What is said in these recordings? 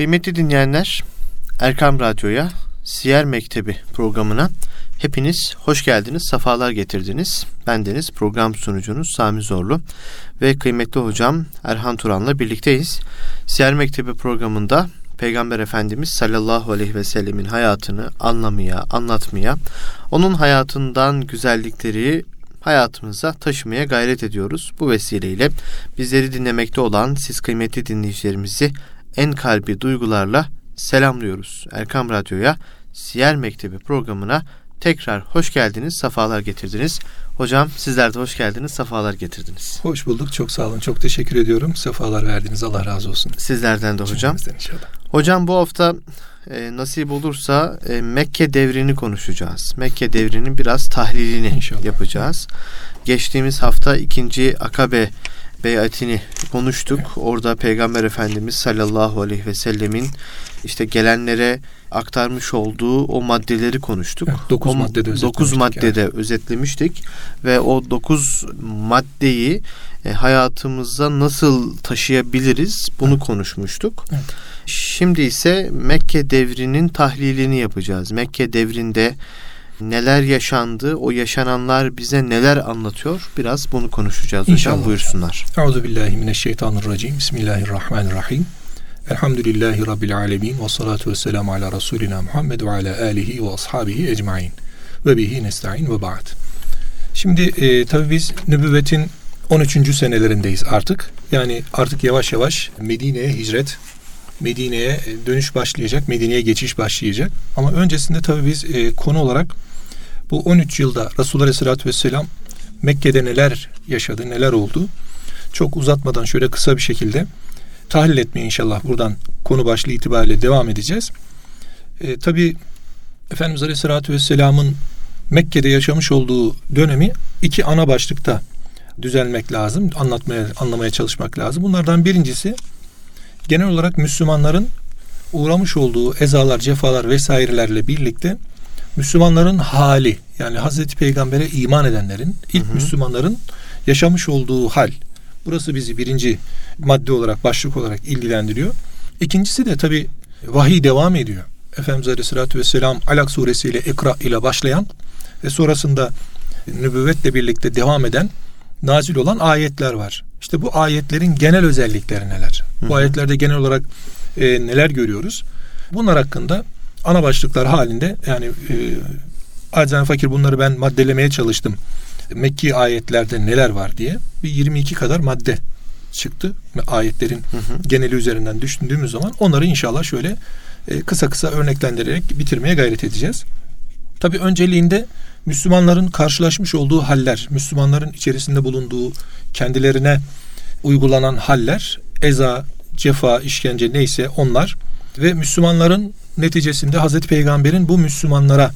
Kıymetli dinleyenler, Erkam Radyo'ya, Siyer Mektebi programına hepiniz hoş geldiniz, sefalar getirdiniz. Bendeniz program sunucunuz Sami Zorlu ve kıymetli hocam Erhan Turan'la birlikteyiz. Siyer Mektebi programında Peygamber Efendimiz sallallahu aleyhi ve sellemin hayatını anlamaya, anlatmaya, onun hayatından güzellikleri hayatımıza taşımaya gayret ediyoruz. Bu vesileyle bizleri dinlemekte olan siz kıymetli dinleyicilerimizi en kalbi duygularla selamlıyoruz. Erkam Radyo'ya Siyer Mektebi programına tekrar hoş geldiniz, sefalar getirdiniz. Hocam sizler de hoş geldiniz, sefalar getirdiniz. Hoş bulduk, çok sağ olun, çok teşekkür ediyorum. Sefalar verdiniz, Allah razı olsun. Sizlerden de hocam. Hocam bu hafta e, nasip olursa e, Mekke devrini konuşacağız. Mekke devrinin biraz tahlilini İnşallah. yapacağız. Geçtiğimiz hafta ikinci Akabe beyatini konuştuk. Orada Peygamber Efendimiz sallallahu aleyhi ve sellemin işte gelenlere aktarmış olduğu o maddeleri konuştuk. Evet, dokuz maddede özetlemiştik. Dokuz maddede yani. özetlemiştik ve o dokuz maddeyi e, hayatımıza nasıl taşıyabiliriz bunu evet. konuşmuştuk. Evet. Şimdi ise Mekke devrinin tahlilini yapacağız. Mekke devrinde neler yaşandı, o yaşananlar bize neler anlatıyor? Biraz bunu konuşacağız İnşallah. hocam. Buyursunlar. Euzu billahi mineşşeytanirracim. Bismillahirrahmanirrahim. Elhamdülillahi Rabbil alemin ve salatu ve selamu ala Resulina Muhammed ve ala alihi ve ashabihi ecmain. Ve bihi nesta'in ve ba'd. Şimdi e, tabi biz nübüvvetin 13. senelerindeyiz artık. Yani artık yavaş yavaş Medine'ye hicret, Medine'ye dönüş başlayacak, Medine'ye geçiş başlayacak. Ama öncesinde tabi biz e, konu olarak bu 13 yılda Resulullah Aleyhisselatü Vesselam Mekke'de neler yaşadı, neler oldu? Çok uzatmadan şöyle kısa bir şekilde tahlil etmeye inşallah buradan konu başlığı itibariyle devam edeceğiz. E, Tabi Efendimiz Aleyhisselatü Vesselam'ın Mekke'de yaşamış olduğu dönemi iki ana başlıkta düzelmek lazım, anlatmaya, anlamaya çalışmak lazım. Bunlardan birincisi genel olarak Müslümanların uğramış olduğu ezalar, cefalar vesairelerle birlikte Müslümanların hali yani Hazreti Peygamber'e iman edenlerin ilk hı hı. Müslümanların yaşamış olduğu hal. Burası bizi birinci madde olarak başlık olarak ilgilendiriyor. İkincisi de tabi vahiy devam ediyor. Efendimiz Aleyhisselatü Vesselam Alak suresiyle ikra ile başlayan ve sonrasında nübüvvetle birlikte devam eden nazil olan ayetler var. İşte bu ayetlerin genel özellikleri neler? Hı hı. Bu ayetlerde genel olarak e, neler görüyoruz? Bunlar hakkında ana başlıklar halinde yani e, Acen Fakir bunları ben maddelemeye çalıştım. Mekki ayetlerde neler var diye bir 22 kadar madde çıktı. Ayetlerin hı hı. geneli üzerinden düşündüğümüz zaman onları inşallah şöyle e, kısa kısa örneklendirerek bitirmeye gayret edeceğiz. Tabi önceliğinde Müslümanların karşılaşmış olduğu haller, Müslümanların içerisinde bulunduğu kendilerine uygulanan haller, eza, cefa, işkence neyse onlar ve Müslümanların neticesinde Hazreti Peygamber'in bu Müslümanlara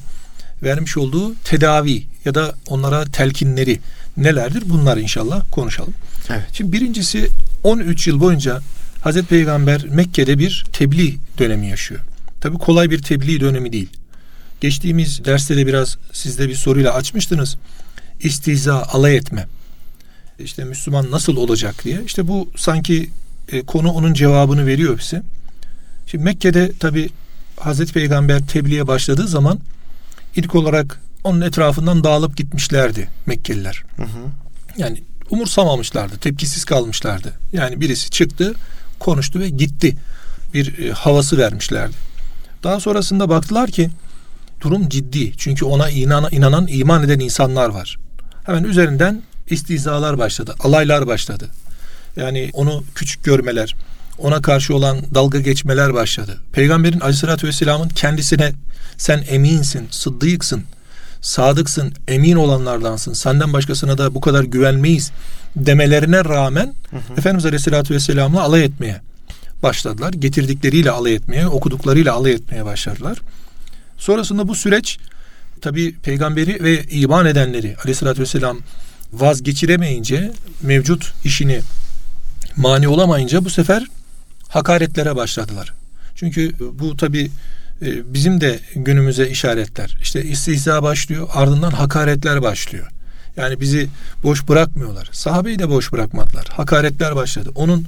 vermiş olduğu tedavi ya da onlara telkinleri nelerdir? Bunlar inşallah konuşalım. Evet. Şimdi birincisi 13 yıl boyunca Hazreti Peygamber Mekke'de bir tebliğ dönemi yaşıyor. Tabi kolay bir tebliğ dönemi değil. Geçtiğimiz derste de biraz sizde bir soruyla açmıştınız. İstiza, alay etme. İşte Müslüman nasıl olacak diye. İşte bu sanki e, konu onun cevabını veriyor bize. Şimdi Mekke'de tabi Hazreti Peygamber tebliğe başladığı zaman ilk olarak onun etrafından dağılıp gitmişlerdi Mekkeliler. Hı hı. Yani umursamamışlardı, tepkisiz kalmışlardı. Yani birisi çıktı, konuştu ve gitti. Bir e, havası vermişlerdi. Daha sonrasında baktılar ki durum ciddi. Çünkü ona inanan, inanan, iman eden insanlar var. Hemen üzerinden istizalar başladı, alaylar başladı. Yani onu küçük görmeler, ona karşı olan dalga geçmeler başladı. Peygamberin aleyhissalatü vesselamın kendisine sen eminsin, sıddıksın, sadıksın, emin olanlardansın, senden başkasına da bu kadar güvenmeyiz demelerine rağmen hı hı. Efendimiz Aleyhisselatü Vesselam'la alay etmeye başladılar. Getirdikleriyle alay etmeye, okuduklarıyla alay etmeye başladılar. Sonrasında bu süreç tabi peygamberi ve iman edenleri Aleyhisselatü Vesselam vazgeçiremeyince mevcut işini mani olamayınca bu sefer hakaretlere başladılar. Çünkü bu tabi e, bizim de günümüze işaretler. İşte istihza başlıyor ardından hakaretler başlıyor. Yani bizi boş bırakmıyorlar. Sahabeyi de boş bırakmadılar. Hakaretler başladı. Onun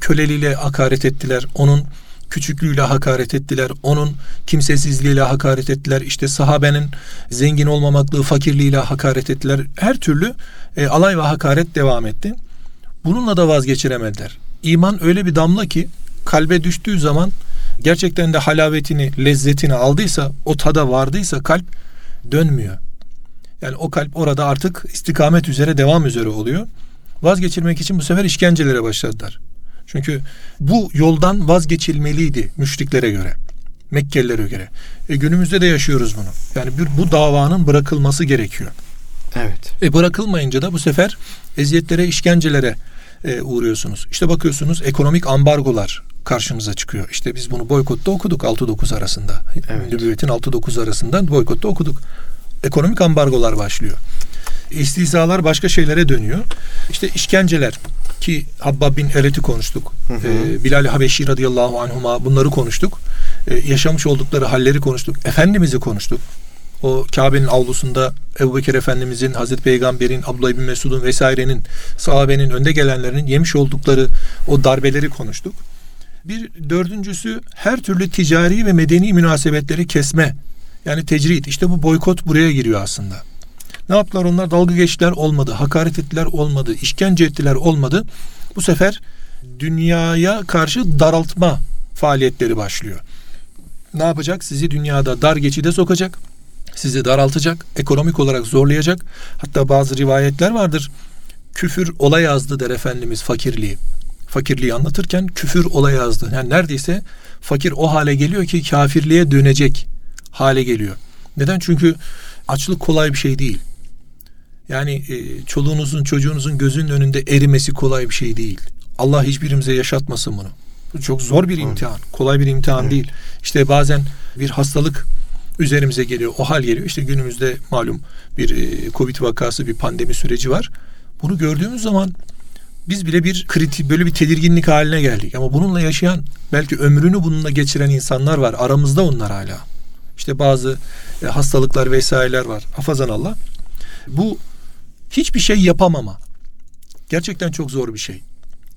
köleliğiyle hakaret ettiler. Onun küçüklüğüyle hakaret ettiler. Onun kimsesizliğiyle hakaret ettiler. İşte sahabenin zengin olmamaklığı, fakirliğiyle hakaret ettiler. Her türlü e, alay ve hakaret devam etti. Bununla da vazgeçiremediler. İman öyle bir damla ki kalbe düştüğü zaman gerçekten de halavetini, lezzetini aldıysa, o tada vardıysa kalp dönmüyor. Yani o kalp orada artık istikamet üzere, devam üzere oluyor. Vazgeçirmek için bu sefer işkencelere başladılar. Çünkü bu yoldan vazgeçilmeliydi müşriklere göre. Mekkelilere göre. E günümüzde de yaşıyoruz bunu. Yani bir, bu davanın bırakılması gerekiyor. Evet. E bırakılmayınca da bu sefer eziyetlere, işkencelere e, uğruyorsunuz. İşte bakıyorsunuz ekonomik ambargolar karşımıza çıkıyor. İşte biz bunu boykotta okuduk 6-9 arasında. Evet. Nübüvvetin 6-9 arasında boykotta okuduk. Ekonomik ambargolar başlıyor. İstihzalar başka şeylere dönüyor. İşte işkenceler ki Habbab bin Eret'i konuştuk. Hı hı. Ee, Bilal Habeşi radıyallahu anhuma bunları konuştuk. Ee, yaşamış oldukları halleri konuştuk. Efendimiz'i konuştuk. O Kabe'nin avlusunda Ebu Bekir Efendimizin, Hazreti Peygamber'in, Abdullah bin Mesud'un vesairenin, sahabenin, önde gelenlerin yemiş oldukları o darbeleri konuştuk. Bir dördüncüsü her türlü ticari ve medeni münasebetleri kesme. Yani tecrit. İşte bu boykot buraya giriyor aslında. Ne yaptılar onlar? Dalga geçtiler olmadı. Hakaret ettiler olmadı. işkence ettiler olmadı. Bu sefer dünyaya karşı daraltma faaliyetleri başlıyor. Ne yapacak? Sizi dünyada dar geçide sokacak. Sizi daraltacak. Ekonomik olarak zorlayacak. Hatta bazı rivayetler vardır. Küfür olay yazdı der Efendimiz fakirliği. Fakirliği anlatırken küfür olay yazdı. Yani neredeyse fakir o hale geliyor ki kafirliğe dönecek hale geliyor. Neden? Çünkü açlık kolay bir şey değil. Yani e, çoluğunuzun çocuğunuzun gözünün önünde erimesi kolay bir şey değil. Allah hiçbirimize yaşatmasın bunu. Bu çok zor bir imtihan. Kolay bir imtihan evet. değil. İşte bazen bir hastalık üzerimize geliyor. O hal geliyor. İşte günümüzde malum bir e, Covid vakası, bir pandemi süreci var. Bunu gördüğümüz zaman biz bile bir kritik böyle bir tedirginlik haline geldik. Ama bununla yaşayan belki ömrünü bununla geçiren insanlar var. Aramızda onlar hala. İşte bazı e, hastalıklar vesaireler var. Hafazan Allah. Bu hiçbir şey yapamama. Gerçekten çok zor bir şey.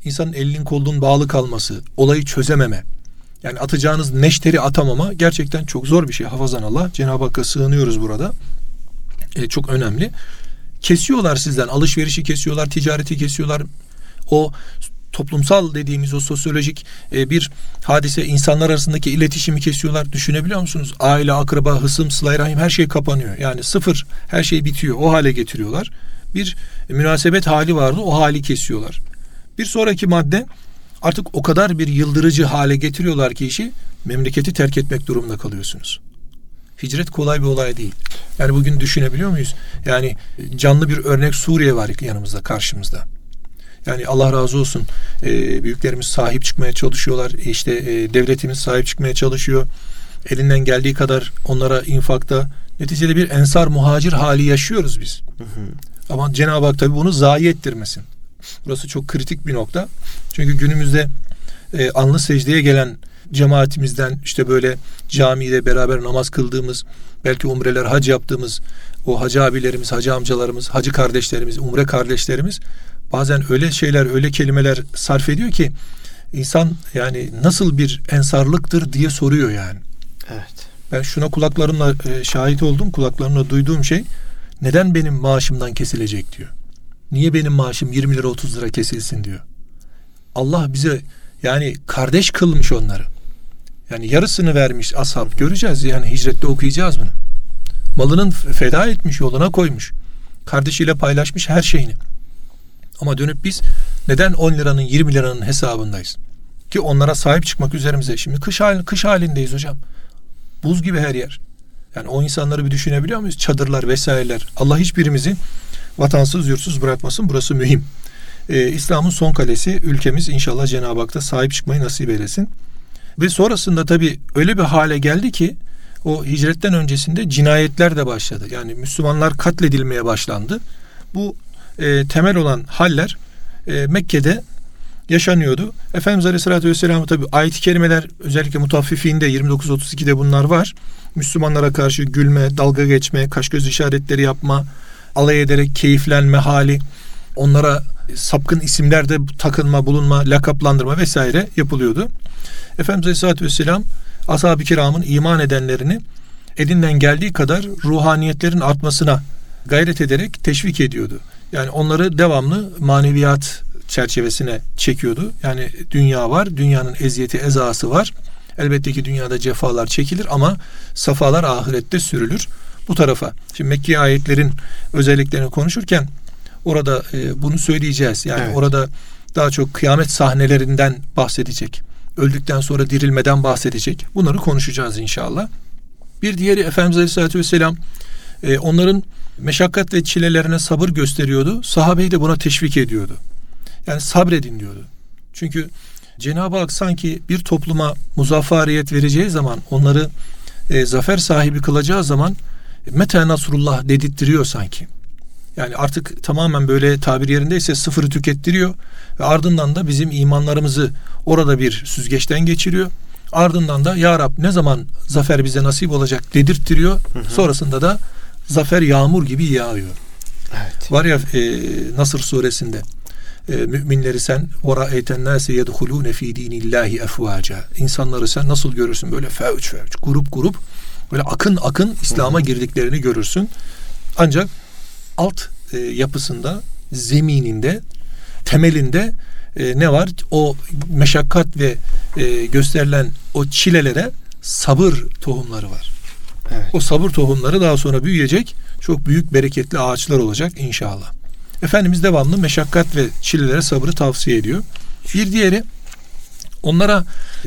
İnsanın elinin kolunun bağlı kalması, olayı çözememe. Yani atacağınız neşteri atamama gerçekten çok zor bir şey. Hafazan Allah. Cenab-ı Hakk'a sığınıyoruz burada. E, çok önemli. Kesiyorlar sizden. Alışverişi kesiyorlar, ticareti kesiyorlar. O toplumsal dediğimiz o sosyolojik e, bir hadise insanlar arasındaki iletişimi kesiyorlar. Düşünebiliyor musunuz? Aile, akraba, hısım, sıla rahim her şey kapanıyor. Yani sıfır her şey bitiyor. O hale getiriyorlar bir münasebet hali vardı. O hali kesiyorlar. Bir sonraki madde artık o kadar bir yıldırıcı hale getiriyorlar ki işi memleketi terk etmek durumunda kalıyorsunuz. Hicret kolay bir olay değil. Yani bugün düşünebiliyor muyuz? Yani canlı bir örnek Suriye var yanımızda, karşımızda. Yani Allah razı olsun e, büyüklerimiz sahip çıkmaya çalışıyorlar. İşte e, devletimiz sahip çıkmaya çalışıyor. Elinden geldiği kadar onlara infakta neticede bir ensar muhacir hali yaşıyoruz biz. Hı hı. Ama Cenab-ı Hak tabi bunu zayi ettirmesin. Burası çok kritik bir nokta. Çünkü günümüzde e, anlı secdeye gelen cemaatimizden işte böyle camide beraber namaz kıldığımız, belki umreler, hac yaptığımız o hacı abilerimiz, hacı amcalarımız, hacı kardeşlerimiz, umre kardeşlerimiz bazen öyle şeyler, öyle kelimeler sarf ediyor ki insan yani nasıl bir ensarlıktır diye soruyor yani. Evet. Ben şuna kulaklarımla e, şahit oldum, kulaklarımla duyduğum şey neden benim maaşımdan kesilecek diyor. Niye benim maaşım 20 lira 30 lira kesilsin diyor. Allah bize yani kardeş kılmış onları. Yani yarısını vermiş ashab. Göreceğiz yani hicrette okuyacağız bunu. Malının feda etmiş, yoluna koymuş. Kardeşiyle paylaşmış her şeyini. Ama dönüp biz neden 10 liranın 20 liranın hesabındayız? Ki onlara sahip çıkmak üzerimize. Şimdi kış, hal, kış halindeyiz hocam. Buz gibi her yer. Yani o insanları bir düşünebiliyor muyuz? Çadırlar vesaireler. Allah hiçbirimizi vatansız yurtsuz bırakmasın. Burası mühim. Ee, İslam'ın son kalesi ülkemiz inşallah Cenab-ı Hak sahip çıkmayı nasip eylesin. Ve sonrasında tabii öyle bir hale geldi ki o hicretten öncesinde cinayetler de başladı. Yani Müslümanlar katledilmeye başlandı. Bu e, temel olan haller e, Mekke'de yaşanıyordu. Efendimiz Aleyhisselatü Vesselam tabi ayet-i kerimeler özellikle mutaffifinde 29-32'de bunlar var. Müslümanlara karşı gülme, dalga geçme, kaş göz işaretleri yapma, alay ederek keyiflenme hali, onlara sapkın isimlerde takılma, bulunma, lakaplandırma vesaire yapılıyordu. Efendimiz Aleyhisselatü Vesselam ashab-ı kiramın iman edenlerini elinden geldiği kadar ruhaniyetlerin artmasına gayret ederek teşvik ediyordu. Yani onları devamlı maneviyat çerçevesine çekiyordu. Yani dünya var, dünyanın eziyeti, ezası var. Elbette ki dünyada cefalar çekilir ama safalar ahirette sürülür bu tarafa. Şimdi Mekke ayetlerin özelliklerini konuşurken orada e, bunu söyleyeceğiz. Yani evet. orada daha çok kıyamet sahnelerinden bahsedecek. Öldükten sonra dirilmeden bahsedecek. Bunları konuşacağız inşallah. Bir diğeri Efendimiz Aleyhisselatü Vesselam e, onların meşakkat ve çilelerine sabır gösteriyordu. Sahabeyi de buna teşvik ediyordu. Yani sabredin diyordu. Çünkü Cenab-ı Hak sanki bir topluma muzaffariyet vereceği zaman onları e, zafer sahibi kılacağı zaman meta nasrullah dedirttiriyor sanki. Yani artık tamamen böyle tabir yerindeyse sıfırı tükettiriyor ve ardından da bizim imanlarımızı orada bir süzgeçten geçiriyor. Ardından da ya Rab ne zaman zafer bize nasip olacak dedirttiriyor. Hı hı. Sonrasında da zafer yağmur gibi yağıyor. Evet. Var ya e, Nasır suresinde e, müminleri sen ora eyten nase yedhulune fi dinillahi efvaca. İnsanları sen nasıl görürsün böyle fevç fevç grup grup böyle akın akın İslam'a girdiklerini görürsün. Ancak alt e, yapısında zemininde temelinde e, ne var? O meşakkat ve e, gösterilen o çilelere sabır tohumları var. Evet. O sabır tohumları daha sonra büyüyecek. Çok büyük bereketli ağaçlar olacak inşallah. Efendimiz devamlı meşakkat ve çilelere sabrı tavsiye ediyor. Bir diğeri onlara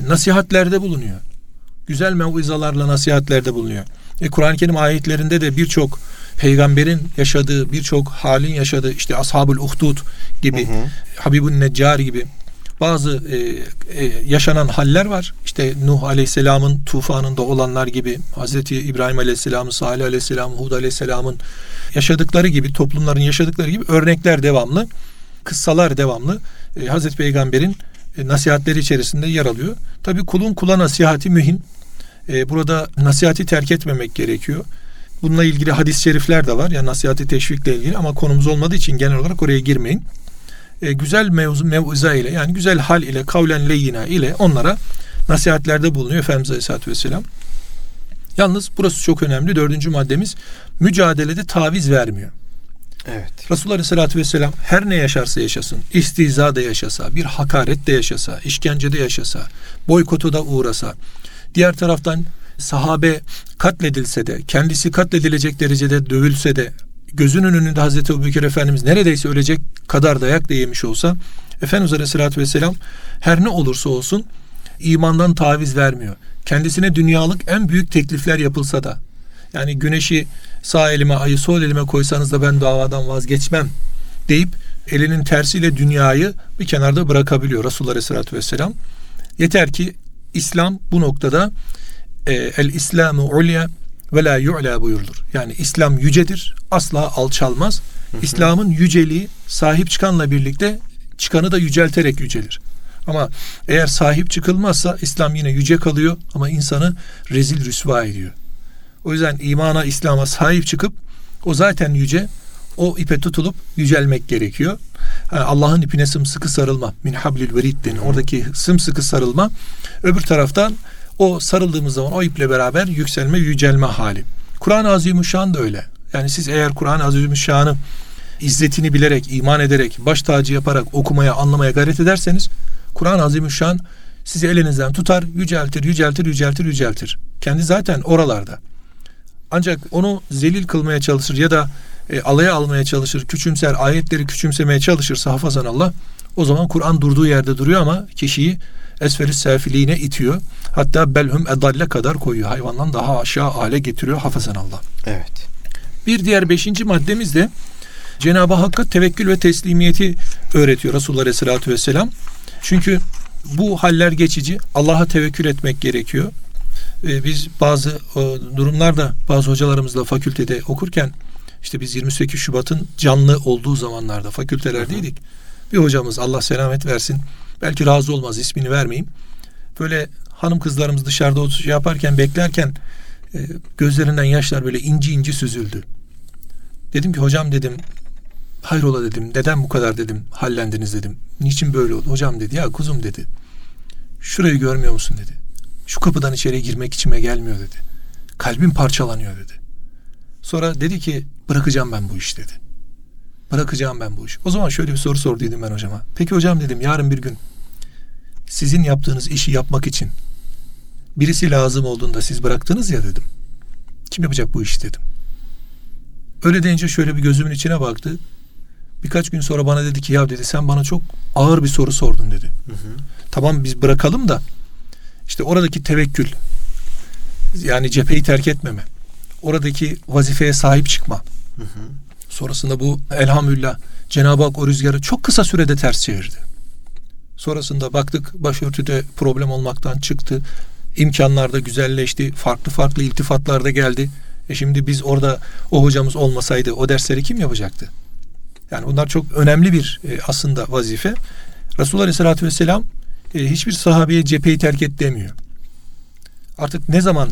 nasihatlerde bulunuyor. Güzel mevizalarla nasihatlerde bulunuyor. E, Kur'an-ı Kerim ayetlerinde de birçok peygamberin yaşadığı, birçok halin yaşadığı işte Ashabul Uhdud gibi, hı hı. Habibun Neccar gibi bazı e, e, yaşanan haller var. İşte Nuh Aleyhisselam'ın tufanında olanlar gibi, Hazreti İbrahim Aleyhisselam'ın, Salih Aleyhisselam'ın, Hud Aleyhisselam'ın yaşadıkları gibi, toplumların yaşadıkları gibi örnekler devamlı, kıssalar devamlı e, Hazreti Peygamber'in e, nasihatleri içerisinde yer alıyor. Tabi kulun kula nasihati mühim. E, burada nasihati terk etmemek gerekiyor. Bununla ilgili hadis-i şerifler de var. Yani nasihati teşvikle ilgili ama konumuz olmadığı için genel olarak oraya girmeyin e, güzel mevzu, mevza ile yani güzel hal ile kavlen leyina ile onlara nasihatlerde bulunuyor Efendimiz Aleyhisselatü Vesselam. Yalnız burası çok önemli. Dördüncü maddemiz mücadelede taviz vermiyor. Evet. Resulullah Aleyhisselatü Vesselam her ne yaşarsa yaşasın, istiza da yaşasa, bir hakaret de yaşasa, işkence de yaşasa, boykotu da uğrasa, diğer taraftan sahabe katledilse de, kendisi katledilecek derecede dövülse de, gözünün önünde Hazreti Ebubekir Efendimiz neredeyse ölecek kadar dayak da yemiş olsa Efendimiz Aleyhisselatü Vesselam her ne olursa olsun imandan taviz vermiyor. Kendisine dünyalık en büyük teklifler yapılsa da yani güneşi sağ elime ayı sol elime koysanız da ben davadan vazgeçmem deyip elinin tersiyle dünyayı bir kenarda bırakabiliyor Resulullah Aleyhisselatü Vesselam. Yeter ki İslam bu noktada e, el İslamu ulya ve la yu'la buyurulur. Yani İslam yücedir, asla alçalmaz. İslam'ın yüceliği sahip çıkanla birlikte çıkanı da yücelterek yücelir. Ama eğer sahip çıkılmazsa İslam yine yüce kalıyor ama insanı rezil rüsva ediyor. O yüzden imana, İslam'a sahip çıkıp o zaten yüce, o ipe tutulup yücelmek gerekiyor. Yani Allah'ın ipine sımsıkı sarılma, min hablil verid denen oradaki sımsıkı sarılma. Öbür taraftan o sarıldığımız zaman o iple beraber yükselme, yücelme hali. Kur'an-ı Azimüşşan da öyle. Yani siz eğer Kur'an-ı Azimüşşan'ı izzetini bilerek, iman ederek, baş tacı yaparak okumaya, anlamaya gayret ederseniz Kur'an-ı Azimüşşan sizi elinizden tutar, yüceltir, yüceltir, yüceltir, yüceltir. Kendi zaten oralarda. Ancak onu zelil kılmaya çalışır ya da e, alaya almaya çalışır, küçümser, ayetleri küçümsemeye çalışırsa hafazan Allah o zaman Kur'an durduğu yerde duruyor ama kişiyi esferi sefiliğine itiyor. Hatta belhum edalle kadar koyuyor. Hayvandan daha aşağı hale getiriyor hafızan Allah. Evet. Bir diğer beşinci maddemiz de Cenab-ı Hakk'a tevekkül ve teslimiyeti öğretiyor Resulullah Aleyhisselatü Vesselam. Çünkü bu haller geçici. Allah'a tevekkül etmek gerekiyor. Ee, biz bazı durumlarda bazı hocalarımızla fakültede okurken işte biz 28 Şubat'ın canlı olduğu zamanlarda fakültelerdeydik. Bir hocamız Allah selamet versin Belki razı olmaz ismini vermeyeyim. Böyle hanım kızlarımız dışarıda şey yaparken beklerken e, gözlerinden yaşlar böyle inci inci süzüldü. Dedim ki hocam dedim hayrola dedim neden bu kadar dedim hallendiniz dedim. Niçin böyle oldu hocam dedi ya kuzum dedi. Şurayı görmüyor musun dedi. Şu kapıdan içeri girmek içime gelmiyor dedi. Kalbim parçalanıyor dedi. Sonra dedi ki bırakacağım ben bu iş dedi. Bırakacağım ben bu iş. O zaman şöyle bir soru sorduydum ben hocama. Peki hocam dedim yarın bir gün sizin yaptığınız işi yapmak için birisi lazım olduğunda siz bıraktınız ya dedim. Kim yapacak bu işi dedim. Öyle deyince şöyle bir gözümün içine baktı. Birkaç gün sonra bana dedi ki ya dedi sen bana çok ağır bir soru sordun dedi. Hı hı. Tamam biz bırakalım da işte oradaki tevekkül yani cepheyi terk etmeme oradaki vazifeye sahip çıkma hı hı. sonrasında bu elhamdülillah Cenab-ı Hak o rüzgarı çok kısa sürede ters çevirdi. Sonrasında baktık başörtüde problem olmaktan çıktı. İmkanlar da güzelleşti. Farklı farklı iltifatlar da geldi. E şimdi biz orada o hocamız olmasaydı o dersleri kim yapacaktı? Yani bunlar çok önemli bir e, aslında vazife. Resulullah Aleyhisselatü Vesselam e, hiçbir sahabeye cepheyi terk et demiyor. Artık ne zaman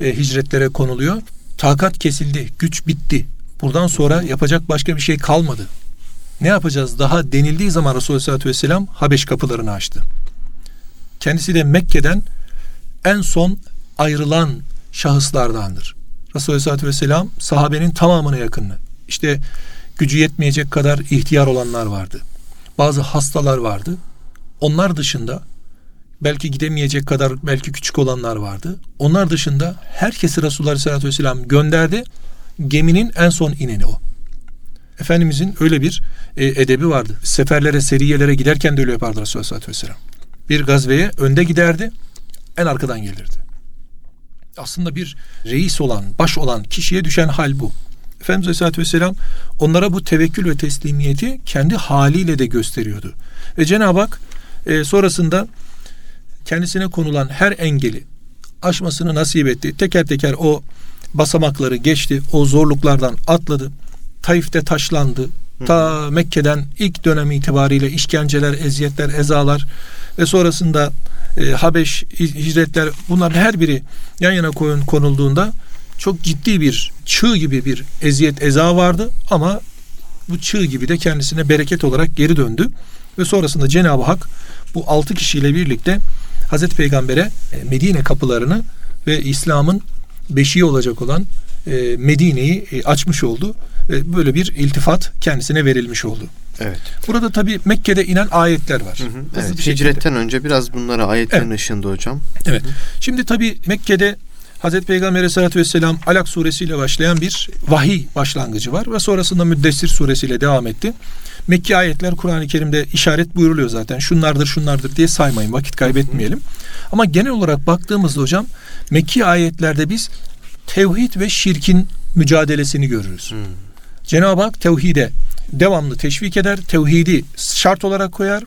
e, hicretlere konuluyor? Takat kesildi, güç bitti. Buradan sonra yapacak başka bir şey kalmadı. Ne yapacağız? Daha denildiği zaman Resulullah Aleyhisselatü Vesselam Habeş kapılarını açtı. Kendisi de Mekke'den en son ayrılan şahıslardandır. Resulullah Aleyhisselatü Vesselam sahabenin tamamına yakınını. İşte gücü yetmeyecek kadar ihtiyar olanlar vardı. Bazı hastalar vardı. Onlar dışında belki gidemeyecek kadar belki küçük olanlar vardı. Onlar dışında herkesi Resulullah Aleyhisselatü Vesselam gönderdi. Geminin en son ineni o. Efendimizin öyle bir e, edebi vardı. Seferlere, seriyelere giderken de öyle yapardı Resulullah Aleyhisselatü Vesselam. Bir gazveye önde giderdi, en arkadan gelirdi. Aslında bir reis olan, baş olan kişiye düşen hal bu. Efendimiz Aleyhisselatü Vesselam onlara bu tevekkül ve teslimiyeti kendi haliyle de gösteriyordu. Ve Cenab-ı Hak e, sonrasında kendisine konulan her engeli aşmasını nasip etti. Teker teker o basamakları geçti. O zorluklardan atladı. Taif'te taşlandı. Ta Mekke'den ilk dönem itibariyle işkenceler, eziyetler, ezalar ve sonrasında e, Habeş hicretler bunların her biri yan yana koyun konulduğunda çok ciddi bir çığ gibi bir eziyet eza vardı ama bu çığ gibi de kendisine bereket olarak geri döndü ve sonrasında Cenab-ı Hak bu altı kişiyle birlikte Hazreti Peygamber'e e, Medine kapılarını ve İslam'ın beşiği olacak olan e, Medine'yi e, açmış oldu. Böyle bir iltifat kendisine verilmiş oldu. Evet. Burada tabi Mekke'de inen ayetler var. Hı hı, evet. Hicretten önce biraz bunlara ayetlerin evet. ışığında hocam. Evet. Hı hı. Şimdi tabi Mekke'de Hazreti Peygamber Aleyhisselatü Vesselam Alak suresiyle başlayan bir vahiy başlangıcı var ve sonrasında Müddessir suresiyle devam etti. Mekki ayetler Kur'an-ı Kerim'de işaret buyuruluyor zaten. Şunlardır şunlardır diye saymayın vakit kaybetmeyelim. Ama genel olarak baktığımızda hocam Mekki ayetlerde biz tevhid ve şirkin mücadelesini görürüz. Hmm. Cenab-ı Hak tevhide devamlı teşvik eder. Tevhidi şart olarak koyar.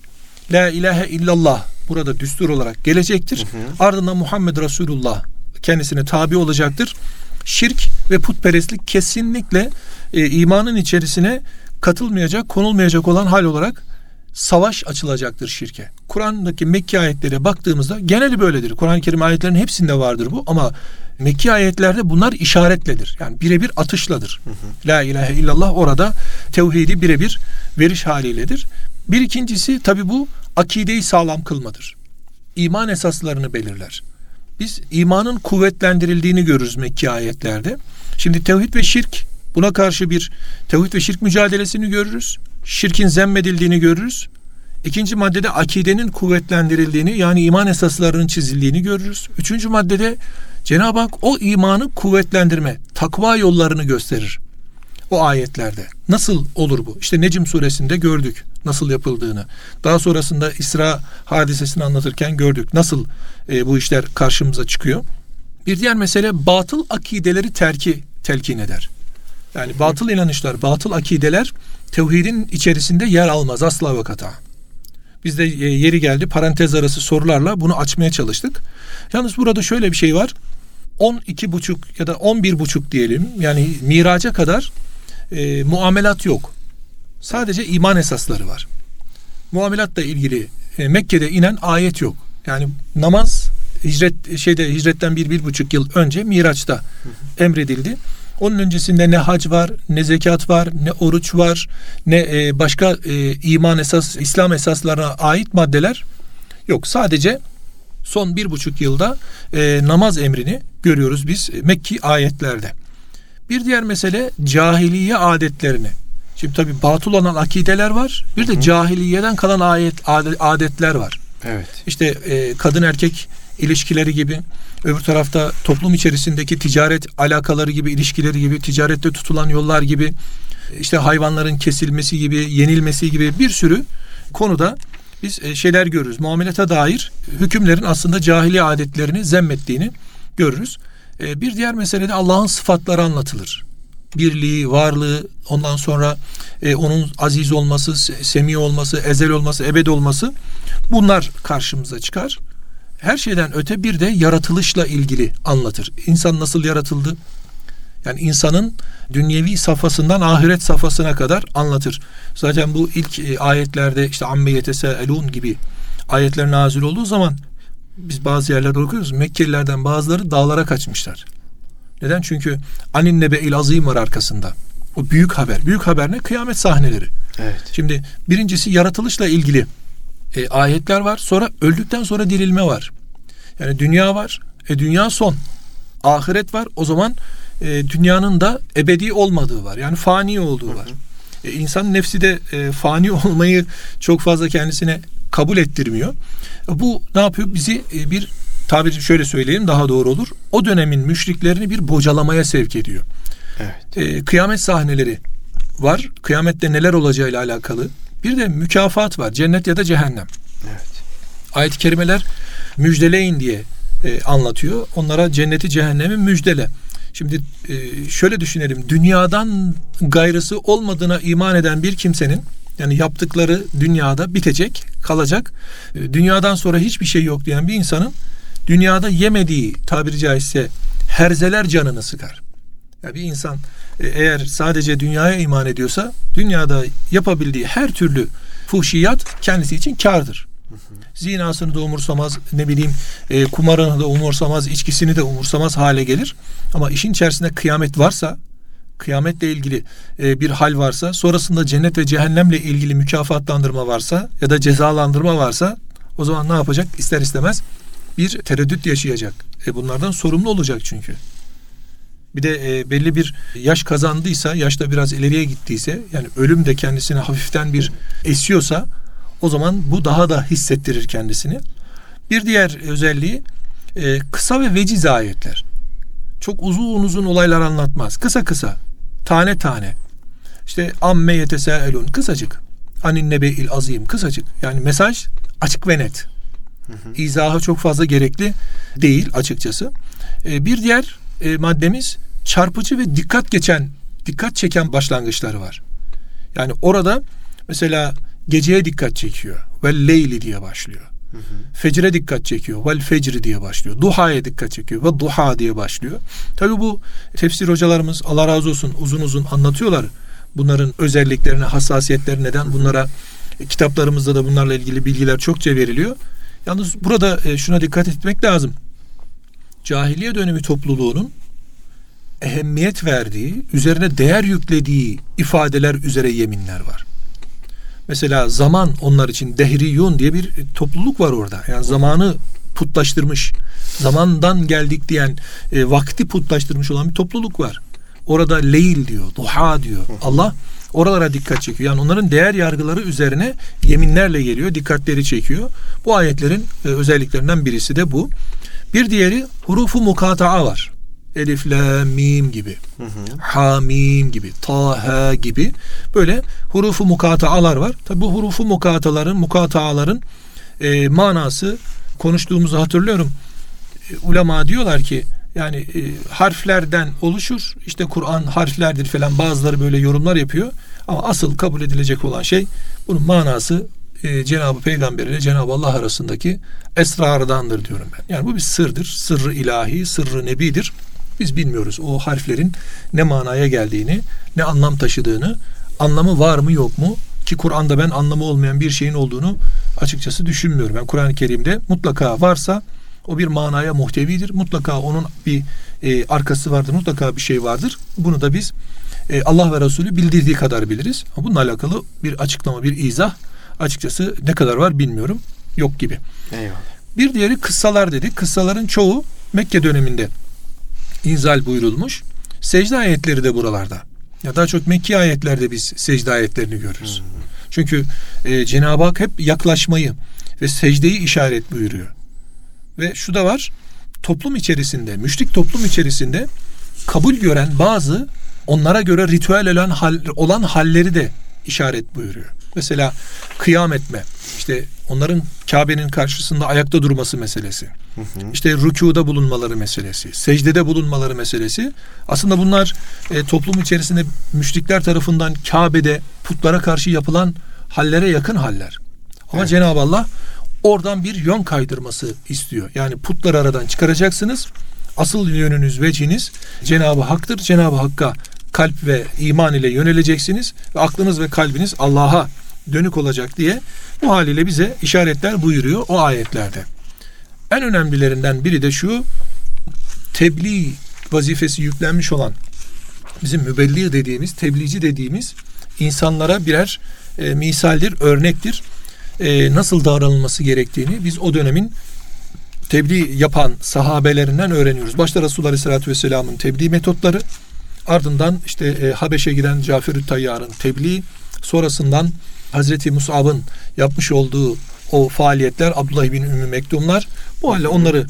La ilahe illallah burada düstur olarak gelecektir. Hı hı. Ardından Muhammed Resulullah kendisine tabi olacaktır. Şirk ve putperestlik kesinlikle e, imanın içerisine katılmayacak, konulmayacak olan hal olarak savaş açılacaktır şirke. Kur'an'daki Mekki ayetlere baktığımızda geneli böyledir. Kur'an-ı Kerim ayetlerinin hepsinde vardır bu ama Mekki ayetlerde bunlar işaretledir. Yani birebir atışladır. Hı hı. La ilahe illallah orada tevhidi birebir veriş haliyledir. Bir ikincisi tabi bu akideyi sağlam kılmadır. İman esaslarını belirler. Biz imanın kuvvetlendirildiğini görürüz Mekki ayetlerde. Şimdi tevhid ve şirk buna karşı bir tevhid ve şirk mücadelesini görürüz. Şirkin zemmedildiğini görürüz. İkinci maddede akidenin kuvvetlendirildiğini yani iman esaslarının çizildiğini görürüz. Üçüncü maddede Cenab-ı Hak o imanı kuvvetlendirme, takva yollarını gösterir. O ayetlerde. Nasıl olur bu? İşte Necim suresinde gördük nasıl yapıldığını. Daha sonrasında İsra hadisesini anlatırken gördük. Nasıl e, bu işler karşımıza çıkıyor. Bir diğer mesele batıl akideleri terki telkin eder. Yani batıl inanışlar, batıl akideler tevhidin içerisinde yer almaz asla ve kata. Biz de e, yeri geldi parantez arası sorularla bunu açmaya çalıştık. Yalnız burada şöyle bir şey var. 12 buçuk ya da 11 buçuk diyelim yani miraca kadar e, muamelat yok. Sadece iman esasları var. Muamelatla ilgili e, Mekke'de inen ayet yok. Yani namaz hicret şeyde hicretten bir bir buçuk yıl önce Miraç'ta emredildi. Onun öncesinde ne hac var, ne zekat var, ne oruç var, ne e, başka e, iman esas, İslam esaslarına ait maddeler yok. Sadece Son bir buçuk yılda e, namaz emrini görüyoruz biz Mekki ayetlerde. Bir diğer mesele cahiliye adetlerini. Şimdi tabi batıl olan akideler var. Bir de Hı. cahiliyeden kalan ayet adetler var. Evet. İşte e, kadın erkek ilişkileri gibi, öbür tarafta toplum içerisindeki ticaret alakaları gibi, ilişkileri gibi, ticarette tutulan yollar gibi, işte hayvanların kesilmesi gibi, yenilmesi gibi bir sürü konuda biz e, şeyler görürüz. Muamelete dair hükümlerin aslında cahili adetlerini zemmettiğini görürüz. E, bir diğer mesele de Allah'ın sıfatları anlatılır. Birliği, varlığı, ondan sonra e, onun aziz olması, semi olması, ezel olması, ebed olması bunlar karşımıza çıkar. Her şeyden öte bir de yaratılışla ilgili anlatır. İnsan nasıl yaratıldı? Yani insanın dünyevi safhasından ahiret safhasına kadar anlatır. Zaten bu ilk e, ayetlerde işte amme yeteselun gibi ayetler nazil olduğu zaman biz bazı yerlerde okuyoruz. Mekkelilerden bazıları dağlara kaçmışlar. Neden? Çünkü anin nebe'il azim var arkasında. O büyük haber. Büyük haber ne? Kıyamet sahneleri. Evet. Şimdi birincisi yaratılışla ilgili e, ayetler var. Sonra öldükten sonra dirilme var. Yani dünya var. E, dünya son. Ahiret var. O zaman e, dünyanın da ebedi olmadığı var. Yani fani olduğu var. E, insan nefsi de e, fani olmayı çok fazla kendisine kabul ettirmiyor. E, bu ne yapıyor? Bizi e, bir tabiri şöyle söyleyeyim daha doğru olur. O dönemin müşriklerini bir bocalamaya sevk ediyor. Evet. E, kıyamet sahneleri var. Kıyamette neler olacağıyla alakalı. Bir de mükafat var. Cennet ya da cehennem. Evet. Ayet-i kerimeler müjdeleyin diye e, anlatıyor. Onlara cenneti cehennemi müjdele. Şimdi e, şöyle düşünelim. Dünyadan gayrısı olmadığına iman eden bir kimsenin yani yaptıkları dünyada bitecek, kalacak. E, dünyadan sonra hiçbir şey yok diyen bir insanın dünyada yemediği tabiri caizse herzeler canını sıkar. Yani bir insan e, eğer sadece dünyaya iman ediyorsa dünyada yapabildiği her türlü fuhşiyat kendisi için kardır. Zinasını da umursamaz, ne bileyim e, kumarını da umursamaz, içkisini de umursamaz hale gelir. Ama işin içerisinde kıyamet varsa, kıyametle ilgili e, bir hal varsa, sonrasında cennet ve cehennemle ilgili mükafatlandırma varsa ya da cezalandırma varsa o zaman ne yapacak? İster istemez bir tereddüt yaşayacak. E bunlardan sorumlu olacak çünkü. Bir de e, belli bir yaş kazandıysa, yaşta biraz ileriye gittiyse, yani ölüm de kendisine hafiften bir esiyorsa o zaman bu daha da hissettirir kendisini. Bir diğer özelliği e, kısa ve veciz ayetler. Çok uzun uzun olaylar anlatmaz. Kısa kısa, tane tane. İşte amme yetesaelun kısacık. Anin nebeil azim kısacık. Yani mesaj açık ve net. Hı İzahı çok fazla gerekli değil açıkçası. E, bir diğer e, maddemiz çarpıcı ve dikkat geçen, dikkat çeken başlangıçları var. Yani orada mesela geceye dikkat çekiyor. Vel leyli diye başlıyor. Hı hı. Fecre dikkat çekiyor. Vel fecri diye başlıyor. Duhaya dikkat çekiyor. Ve duha diye başlıyor. Tabi bu tefsir hocalarımız Allah razı olsun uzun uzun anlatıyorlar. Bunların özelliklerini, hassasiyetleri neden bunlara e, kitaplarımızda da bunlarla ilgili bilgiler çokça veriliyor. Yalnız burada e, şuna dikkat etmek lazım. Cahiliye dönemi topluluğunun ehemmiyet verdiği, üzerine değer yüklediği ifadeler üzere yeminler var. Mesela zaman onlar için dehriyun diye bir topluluk var orada. Yani zamanı putlaştırmış, zamandan geldik diyen, e, vakti putlaştırmış olan bir topluluk var. Orada leyl diyor, duha diyor. Allah oralara dikkat çekiyor. Yani onların değer yargıları üzerine yeminlerle geliyor, dikkatleri çekiyor. Bu ayetlerin e, özelliklerinden birisi de bu. Bir diğeri hurufu mukata'a var. Elif, la, mim gibi. Hı hı. Ha, mim gibi. Ta, ha gibi. Böyle hurufu mukataalar var. Tabi bu hurufu mukataların, mukataaların e, manası konuştuğumuzu hatırlıyorum. E, ulema diyorlar ki yani e, harflerden oluşur. İşte Kur'an harflerdir falan bazıları böyle yorumlar yapıyor. Ama asıl kabul edilecek olan şey bunun manası e, Cenab-ı Peygamber ile Cenab-ı Allah arasındaki esrardandır diyorum ben. Yani bu bir sırdır. Sırrı ilahi, sırrı nebidir. Biz bilmiyoruz o harflerin ne manaya geldiğini, ne anlam taşıdığını, anlamı var mı yok mu? Ki Kur'an'da ben anlamı olmayan bir şeyin olduğunu açıkçası düşünmüyorum. Ben Kur'an-ı Kerim'de mutlaka varsa o bir manaya muhtevidir. Mutlaka onun bir e, arkası vardır. Mutlaka bir şey vardır. Bunu da biz e, Allah ve Resulü bildirdiği kadar biliriz. Bununla alakalı bir açıklama, bir izah açıkçası ne kadar var bilmiyorum. Yok gibi. Eyvallah. Bir diğeri kıssalar dedik. Kıssaların çoğu Mekke döneminde inzal buyurulmuş. Secde ayetleri de buralarda. Ya daha çok Mekki ayetlerde biz secde ayetlerini görürüz. Hmm. Çünkü e, Cenab-ı Hak hep yaklaşmayı ve secdeyi işaret buyuruyor. Ve şu da var. Toplum içerisinde, müşrik toplum içerisinde kabul gören bazı onlara göre ritüel olan, hal, olan halleri de işaret buyuruyor. Mesela kıyam etme, işte onların Kabe'nin karşısında ayakta durması meselesi, hı hı. işte rükuda bulunmaları meselesi, secdede bulunmaları meselesi. Aslında bunlar e, toplum içerisinde müşrikler tarafından Kabe'de putlara karşı yapılan hallere yakın haller. Ama evet. Cenab-ı Allah oradan bir yön kaydırması istiyor. Yani putları aradan çıkaracaksınız. Asıl yönünüz, veciniz Cenab-ı Hak'tır. Cenab-ı Hakk'a kalp ve iman ile yöneleceksiniz ve aklınız ve kalbiniz Allah'a dönük olacak diye bu haliyle bize işaretler buyuruyor o ayetlerde. En önemlilerinden biri de şu tebliğ vazifesi yüklenmiş olan bizim mübelli dediğimiz, tebliğci dediğimiz insanlara birer e, misaldir, örnektir. E, nasıl davranılması gerektiğini biz o dönemin tebliğ yapan sahabelerinden öğreniyoruz. Başta Resulullah Aleyhisselatü Vesselam'ın tebliğ metotları, ardından işte e, Habeş'e giden Cafer-ü Tayyar'ın tebliğ, sonrasından Hazreti Musab'ın yapmış olduğu o faaliyetler, Abdullah bin Ümmü Mektumlar, bu halde onları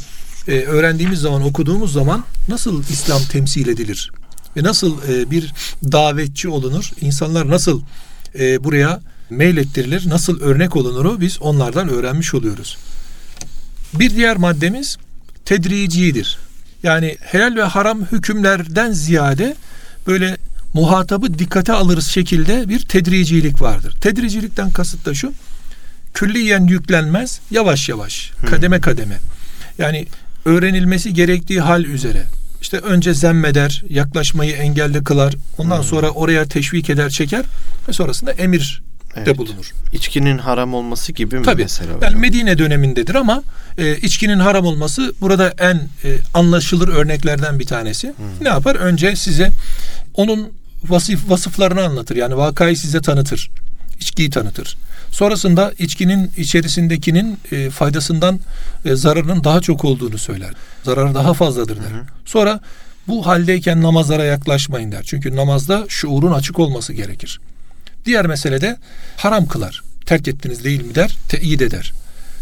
e, öğrendiğimiz zaman, okuduğumuz zaman nasıl İslam temsil edilir? Ve nasıl e, bir davetçi olunur? İnsanlar nasıl e, buraya meylettirilir? Nasıl örnek olunuru biz onlardan öğrenmiş oluyoruz. Bir diğer maddemiz tedricidir. Yani helal ve haram hükümlerden ziyade böyle muhatabı dikkate alırız şekilde bir tedricilik vardır. Tedricilikten kasıt da şu. Külliyen yüklenmez, yavaş yavaş, kademe kademe. Yani öğrenilmesi gerektiği hal üzere. İşte önce zemmeder, yaklaşmayı engelli kılar. Ondan hmm. sonra oraya teşvik eder, çeker ve sonrasında emir evet. de bulunur. İçkinin haram olması gibi mi Tabii, mesela? Yani Medine dönemindedir ama e, içkinin haram olması burada en e, anlaşılır örneklerden bir tanesi. Hmm. Ne yapar? Önce size onun vasıf vasıflarını anlatır. Yani vakayı size tanıtır. İçkiyi tanıtır. Sonrasında içkinin içerisindekinin e, faydasından e, zararının daha çok olduğunu söyler. Zararı daha fazladır der. Hı hı. Sonra bu haldeyken namazlara yaklaşmayın der. Çünkü namazda şuurun açık olması gerekir. Diğer mesele de haram kılar. Terk ettiniz değil mi der, teyit eder.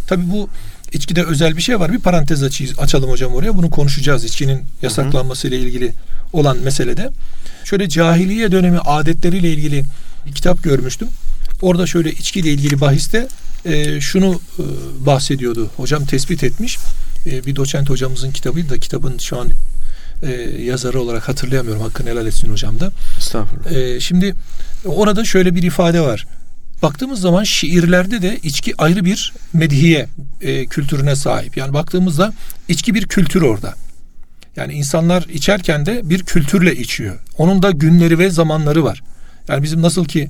Tabi bu içkide özel bir şey var. Bir parantez açıyız, açalım hocam oraya. Bunu konuşacağız. İçkinin yasaklanması ile ilgili olan meselede. Şöyle cahiliye dönemi adetleriyle ilgili bir kitap görmüştüm. Orada şöyle içkiyle ilgili bahiste e, şunu e, bahsediyordu. Hocam tespit etmiş. E, bir doçent hocamızın kitabıydı da kitabın şu an e, yazarı olarak hatırlayamıyorum. Hakkını helal etsin hocam da. Estağfurullah. E, şimdi orada şöyle bir ifade var. Baktığımız zaman şiirlerde de içki ayrı bir medihiye e, kültürüne sahip. Yani baktığımızda içki bir kültür orada. Yani insanlar içerken de bir kültürle içiyor. Onun da günleri ve zamanları var. Yani bizim nasıl ki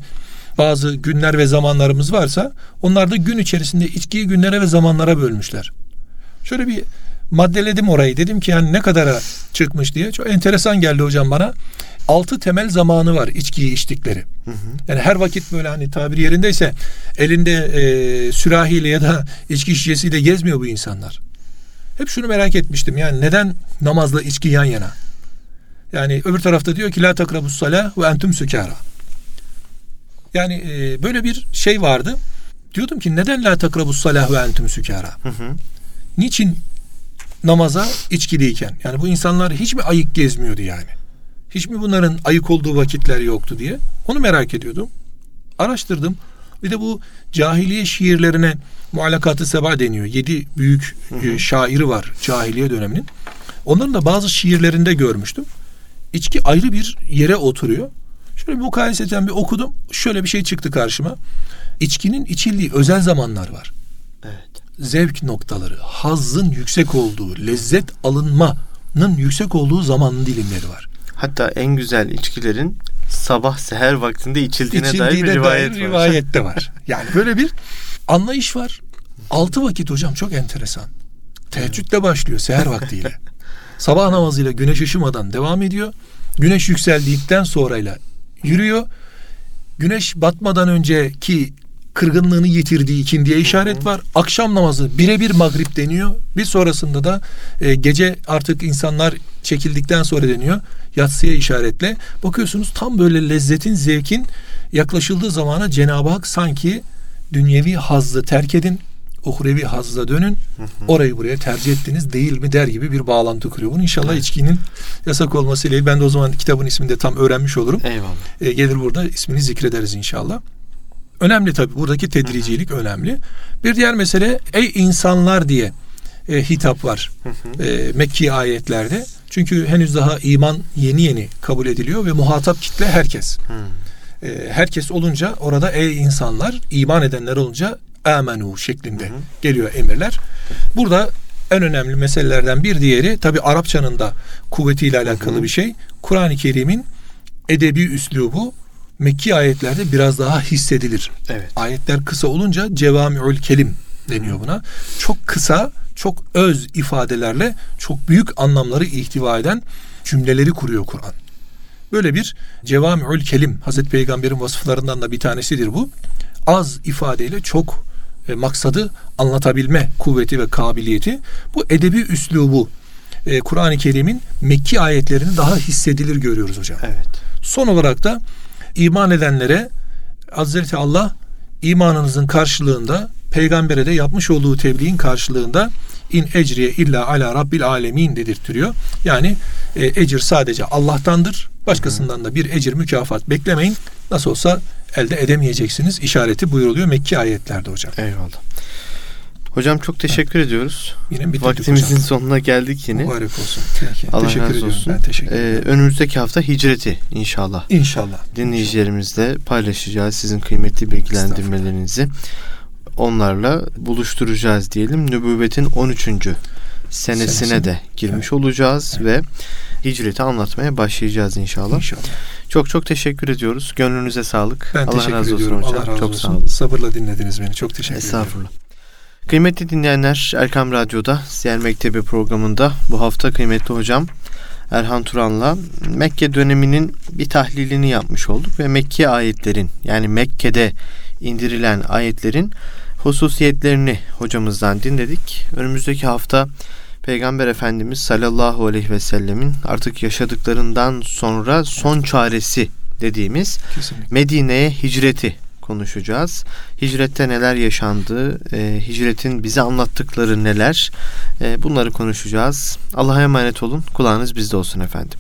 bazı günler ve zamanlarımız varsa onlar da gün içerisinde içkiyi günlere ve zamanlara bölmüşler. Şöyle bir maddeledim orayı. Dedim ki yani ne kadara çıkmış diye. Çok enteresan geldi hocam bana. Altı temel zamanı var içkiyi içtikleri. Hı hı. Yani her vakit böyle hani tabiri yerindeyse elinde e, sürahiyle ya da içki şişesiyle gezmiyor bu insanlar. Hep şunu merak etmiştim. Yani neden namazla içki yan yana? Yani öbür tarafta diyor ki la takrabus salah ve entum sükara. Yani e, böyle bir şey vardı. Diyordum ki neden la takrabus salah ve entum sükara? Hı hı. Niçin namaza içkiliyken? Yani bu insanlar hiç mi ayık gezmiyordu yani? Hiç mi bunların ayık olduğu vakitler yoktu diye? Onu merak ediyordum. Araştırdım. Bir de bu cahiliye şiirlerine muallakatı seba deniyor. Yedi büyük hı hı. E, şairi var cahiliye döneminin. Onların da bazı şiirlerinde görmüştüm. İçki ayrı bir yere oturuyor. Şöyle bir mukayeseten bir okudum. Şöyle bir şey çıktı karşıma. İçkinin içildiği özel zamanlar var. Evet. Zevk noktaları, hazzın yüksek olduğu, lezzet alınmanın yüksek olduğu zaman dilimleri var. Hatta en güzel içkilerin sabah seher vaktinde içildiğine, içildiğine dair bir rivayet dair var. rivayet de var. Yani böyle bir anlayış var. Altı vakit hocam çok enteresan. Teheccüdle başlıyor seher vaktiyle. Sabah namazıyla güneş ışımadan devam ediyor. Güneş yükseldikten sonrayla yürüyor. Güneş batmadan önceki kırgınlığını yitirdiği ikindiye işaret var. Akşam namazı birebir magrib deniyor. Bir sonrasında da e, gece artık insanlar çekildikten sonra deniyor. Yatsıya işaretle. Bakıyorsunuz tam böyle lezzetin, zevkin yaklaşıldığı zamana Cenab-ı Hak sanki dünyevi hazzı terk edin, uhrevi hazza dönün. Orayı buraya tercih ettiniz değil mi der gibi bir bağlantı kuruyor. Bunu inşallah evet. içkinin yasak olmasıyla ben de o zaman kitabın ismini de tam öğrenmiş olurum. Eyvallah. E, gelir burada ismini zikrederiz inşallah. Önemli tabi buradaki tedricilik önemli. Bir diğer mesele ey insanlar diye e, hitap var e, Mekki ayetlerde. Çünkü henüz daha iman yeni yeni kabul ediliyor ve muhatap kitle herkes. E, herkes olunca orada ey insanlar iman edenler olunca amenu şeklinde geliyor emirler. Burada en önemli meselelerden bir diğeri tabi Arapçanın da kuvvetiyle alakalı bir şey. Kur'an-ı Kerim'in edebi üslubu Mekki ayetlerde biraz daha hissedilir. Evet. Ayetler kısa olunca cevamiül kelim deniyor buna. Çok kısa, çok öz ifadelerle çok büyük anlamları ihtiva eden cümleleri kuruyor Kur'an. Böyle bir cevamiül kelim Hazreti Peygamber'in vasıflarından da bir tanesidir bu. Az ifadeyle çok e, maksadı anlatabilme kuvveti ve kabiliyeti. Bu edebi üslubu e, Kur'an-ı Kerim'in Mekki ayetlerini daha hissedilir görüyoruz hocam. Evet. Son olarak da iman edenlere Hazreti Allah imanınızın karşılığında peygambere de yapmış olduğu tebliğin karşılığında in ecriye illa ala rabbil alemin dedirtiyor. Yani e, ecir sadece Allah'tandır. Başkasından da bir ecir mükafat beklemeyin. Nasıl olsa elde edemeyeceksiniz işareti buyuruluyor Mekki ayetlerde hocam. Eyvallah. Hocam çok teşekkür evet. ediyoruz. Yine Vaktimizin hocam. sonuna geldik yine. Mübarek olsun. Peki. Allah teşekkür razı olsun. Ben teşekkür ederim. Ee, önümüzdeki hafta hicreti inşallah. İnşallah. Dinleyicilerimizle paylaşacağız sizin kıymetli bilgilendirmelerinizi. Onlarla buluşturacağız diyelim. Nübüvvetin 13. senesine Senesi. de girmiş evet. olacağız evet. ve hicreti anlatmaya başlayacağız inşallah. İnşallah. Çok çok teşekkür ediyoruz. Gönlünüze sağlık. Ben Allah teşekkür razı ediyorum. olsun hocam. Allah razı çok olsun. sağ olun. Sabırla dinlediniz beni. Çok teşekkür Estağfurullah. ederim. Estağfurullah. Kıymetli dinleyenler Erkam Radyo'da Siyer Mektebi programında bu hafta kıymetli hocam Erhan Turan'la Mekke döneminin bir tahlilini yapmış olduk ve Mekke ayetlerin yani Mekke'de indirilen ayetlerin hususiyetlerini hocamızdan dinledik. Önümüzdeki hafta Peygamber Efendimiz sallallahu aleyhi ve sellemin artık yaşadıklarından sonra son çaresi dediğimiz. Medine'ye hicreti konuşacağız. Hicrette neler yaşandı, e, hicretin bize anlattıkları neler, e, bunları konuşacağız. Allah'a emanet olun, kulağınız bizde olsun efendim.